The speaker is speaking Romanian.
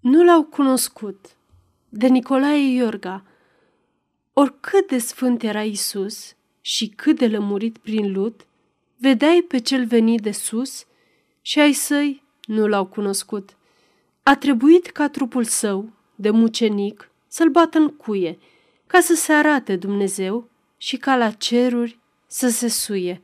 Nu l-au cunoscut. De Nicolae Iorga. Oricât de sfânt era Isus și cât de lămurit prin lut, vedeai pe cel venit de sus și ai săi nu l-au cunoscut. A trebuit ca trupul său, de mucenic, să-l bată în cuie, ca să se arate Dumnezeu și ca la ceruri să se suie.